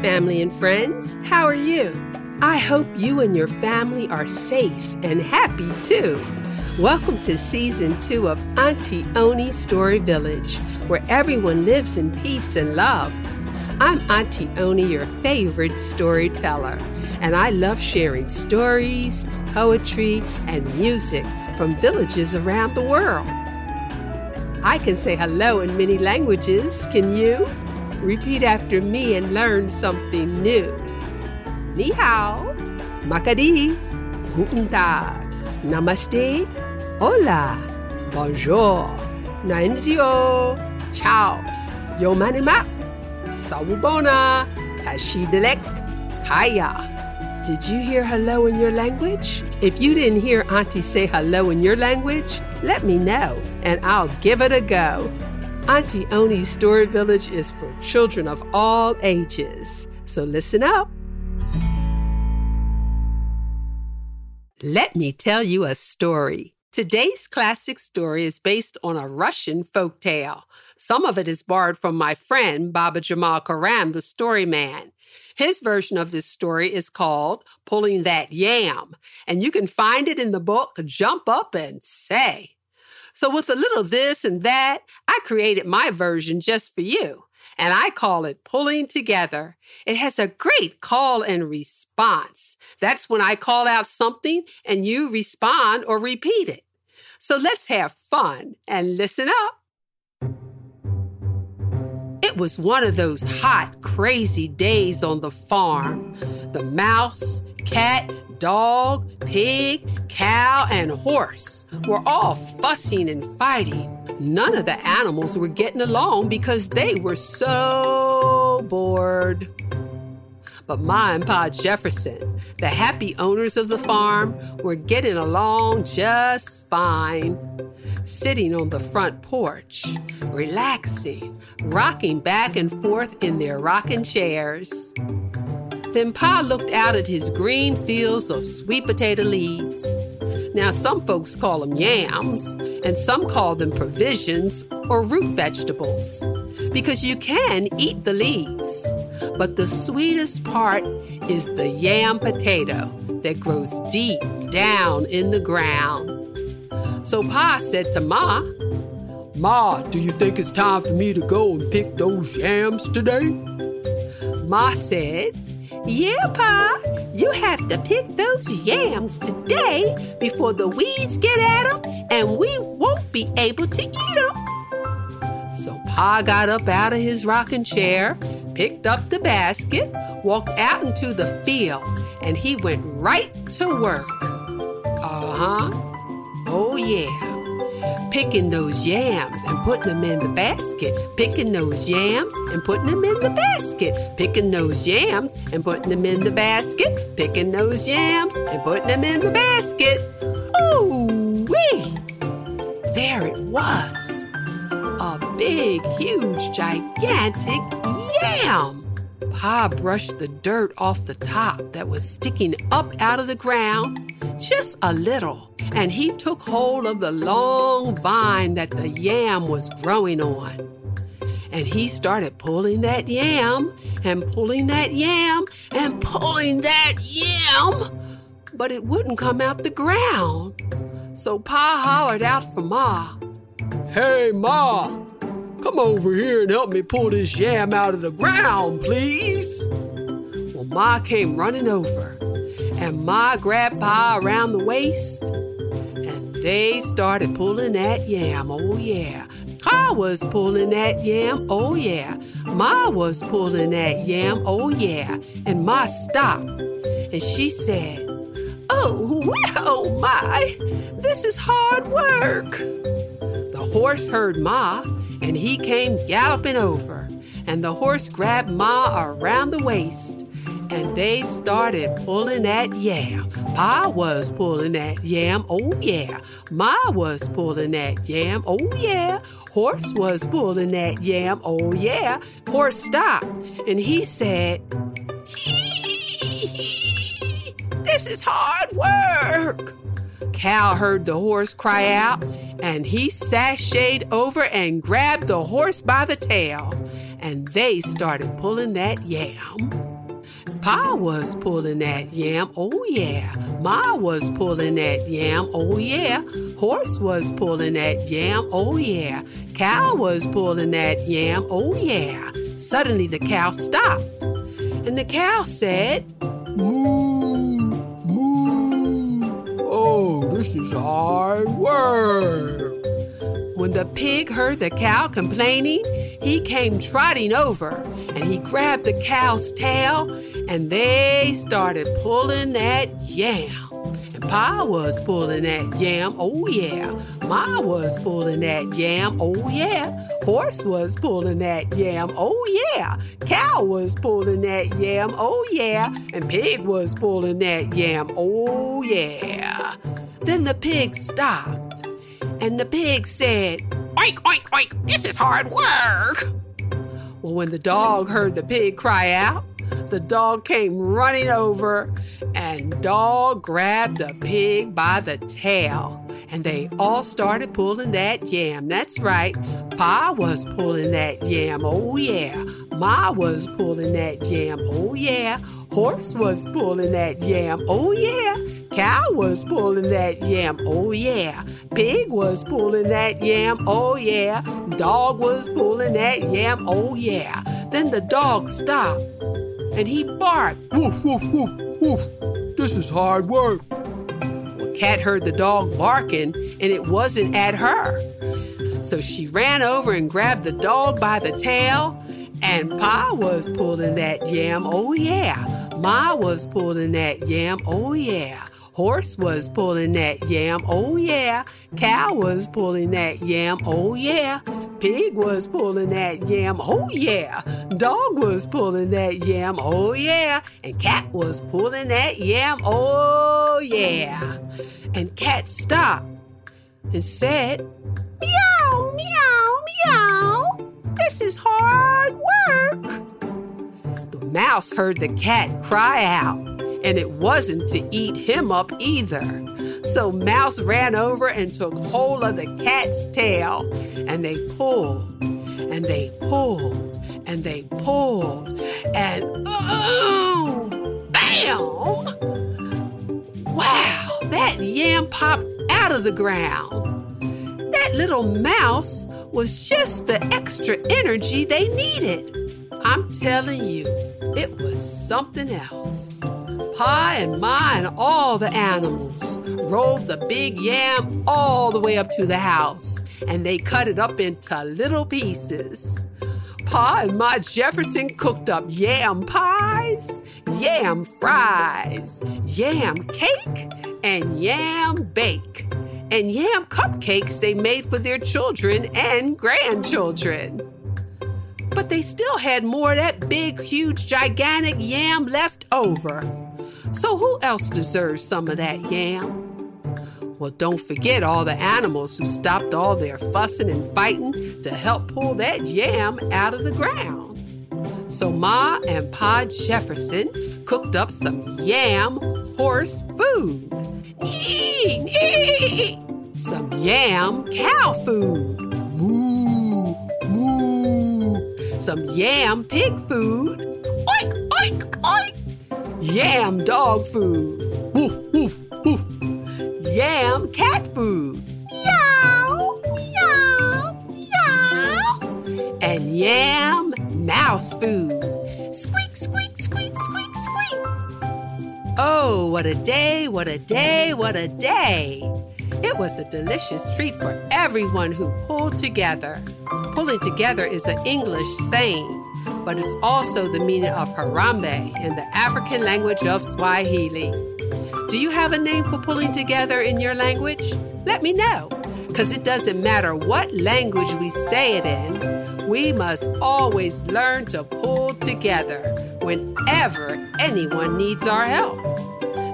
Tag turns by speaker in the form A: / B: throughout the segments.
A: family and friends. How are you? I hope you and your family are safe and happy too. Welcome to season two of Auntie Oni Story Village, where everyone lives in peace and love. I'm Auntie Oni, your favorite storyteller, and I love sharing stories, poetry, and music from villages around the world. I can say hello in many languages, can you? Repeat after me and learn something new. Ni hao, makadi, guten tag, namaste, hola, bonjour, nanzio, ciao, yo manima, sawubona, tashidelek, kaya. Did you hear hello in your language? If you didn't hear Auntie say hello in your language, let me know and I'll give it a go. Auntie Oni's Story Village is for children of all ages. So listen up. Let me tell you a story. Today's classic story is based on a Russian folk tale. Some of it is borrowed from my friend Baba Jamal Koram, the story man. His version of this story is called Pulling That Yam, and you can find it in the book Jump Up and Say. So, with a little this and that, I created my version just for you. And I call it pulling together. It has a great call and response. That's when I call out something and you respond or repeat it. So let's have fun and listen up. It was one of those hot, crazy days on the farm. The mouse, cat, dog, pig, cow, and horse were all fussing and fighting. None of the animals were getting along because they were so bored. But Ma and Pa Jefferson, the happy owners of the farm, were getting along just fine. Sitting on the front porch, relaxing, rocking back and forth in their rocking chairs. Then Pa looked out at his green fields of sweet potato leaves. Now, some folks call them yams, and some call them provisions or root vegetables, because you can eat the leaves. But the sweetest part is the yam potato that grows deep down in the ground. So Pa said to Ma, Ma, do you think it's time for me to go and pick those yams today? Ma said, yeah, Pa, you have to pick those yams today before the weeds get at them and we won't be able to eat them. So Pa got up out of his rocking chair, picked up the basket, walked out into the field, and he went right to work. Uh huh. Oh, yeah picking those yams and putting them in the basket, picking those yams and putting them in the basket, picking those yams and putting them in the basket, picking those yams and putting them in the basket. Ooh wee! There it was. A big, huge, gigantic yam. Pa brushed the dirt off the top that was sticking up out of the ground just a little, and he took hold of the long vine that the yam was growing on. And he started pulling that yam and pulling that yam and pulling that yam, but it wouldn't come out the ground. So Pa hollered out for Ma. Hey, Ma, come over here and help me pull this yam out of the ground, please. Well, Ma came running over and Ma grabbed Pa around the waist, they started pulling that yam. Oh, yeah. Pa was pulling that yam. Oh, yeah. Ma was pulling that yam. Oh, yeah. And Ma stopped, and she said, Oh, well, my, this is hard work. The horse heard Ma, and he came galloping over, and the horse grabbed Ma around the waist and they started pulling that yam. Pa was pulling that yam, oh yeah. Ma was pulling that yam, oh yeah. Horse was pulling that yam, oh yeah. Horse stopped, and he said, This is hard work. Cow heard the horse cry out, and he sashayed over and grabbed the horse by the tail, and they started pulling that yam. Pa was pulling that yam, oh yeah. Ma was pulling that yam, oh yeah. Horse was pulling that yam, oh yeah. Cow was pulling that yam, oh yeah. Suddenly the cow stopped. And the cow said,
B: Moo, moo. Oh, this is hard work.
A: When the pig heard the cow complaining, he came trotting over and he grabbed the cow's tail and they started pulling that yam. And Pa was pulling that yam, oh yeah. Ma was pulling that yam, oh yeah. Horse was pulling that yam, oh yeah. Cow was pulling that yam, oh yeah. And pig was pulling that yam, oh yeah. Then the pig stopped and the pig said,
C: Oink, oink, oink, this is hard work.
A: Well, when the dog heard the pig cry out, the dog came running over and dog grabbed the pig by the tail and they all started pulling that yam. That's right. Pa was pulling that yam. Oh yeah. Ma was pulling that yam. Oh yeah. Horse was pulling that yam. Oh yeah. Cow was pulling that yam. Oh yeah. Pig was pulling that yam. Oh yeah. Dog was pulling that yam. Oh yeah. Then the dog stopped and he barked.
B: Woof, woof, woof, woof. This is hard work.
A: Cat heard the dog barking and it wasn't at her. So she ran over and grabbed the dog by the tail, and Pa was pulling that yam, oh yeah. Ma was pulling that yam, oh yeah. Horse was pulling that yam, oh yeah. Cow was pulling that yam, oh yeah. Pig was pulling that yam, oh yeah. Dog was pulling that yam, oh yeah. And cat was pulling that yam, oh yeah. And cat stopped and said,
D: Meow,
A: mouse heard the cat cry out and it wasn't to eat him up either. So Mouse ran over and took hold of the cat's tail, and they pulled, and they pulled, and they pulled, and oh, bam! Wow, that yam popped out of the ground. That little mouse was just the extra energy they needed. I'm telling you, it was something else. Pa and Ma and all the animals rolled the big yam all the way up to the house, and they cut it up into little pieces. Pa and Ma Jefferson cooked up yam pies, yam fries, yam cake, and yam bake, and yam cupcakes they made for their children and grandchildren. But they still had more of that big, huge, gigantic yam left over. So, who else deserves some of that yam? Well, don't forget all the animals who stopped all their fussing and fighting to help pull that yam out of the ground. So, Ma and Pa Jefferson cooked up some yam horse food. Eat, eat. Some yam cow food. Moo. Some yam pig food. Oink, oink, oink yam dog food.
B: Woof, woof, woof.
A: Yam cat food.
D: Meow, meow, meow.
A: And yam mouse food.
D: Squeak, squeak, squeak, squeak, squeak.
A: Oh, what a day, what a day, what a day. It was a delicious treat for everyone who pulled together. Pulling together is an English saying but it's also the meaning of Harambee in the African language of Swahili. Do you have a name for pulling together in your language? Let me know, because it doesn't matter what language we say it in, we must always learn to pull together whenever anyone needs our help.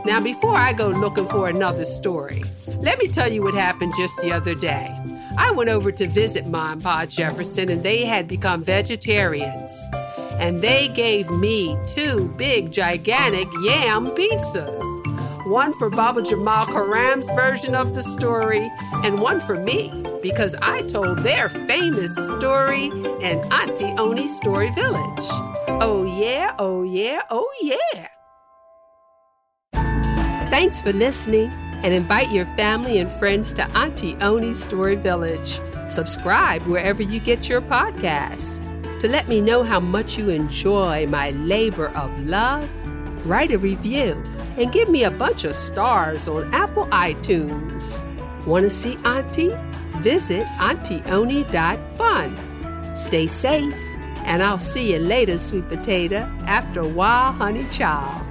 A: Now, before I go looking for another story, let me tell you what happened just the other day. I went over to visit Ma and Pa Jefferson, and they had become vegetarians and they gave me two big, gigantic yam pizzas. One for Baba Jamal Koram's version of the story, and one for me, because I told their famous story in Auntie Oni's Story Village. Oh, yeah, oh, yeah, oh, yeah. Thanks for listening and invite your family and friends to Auntie Oni's Story Village. Subscribe wherever you get your podcasts. To let me know how much you enjoy my labor of love, write a review and give me a bunch of stars on Apple iTunes. Want to see Auntie? Visit AuntieOni.fun. Stay safe, and I'll see you later, sweet potato, after a while, honey child.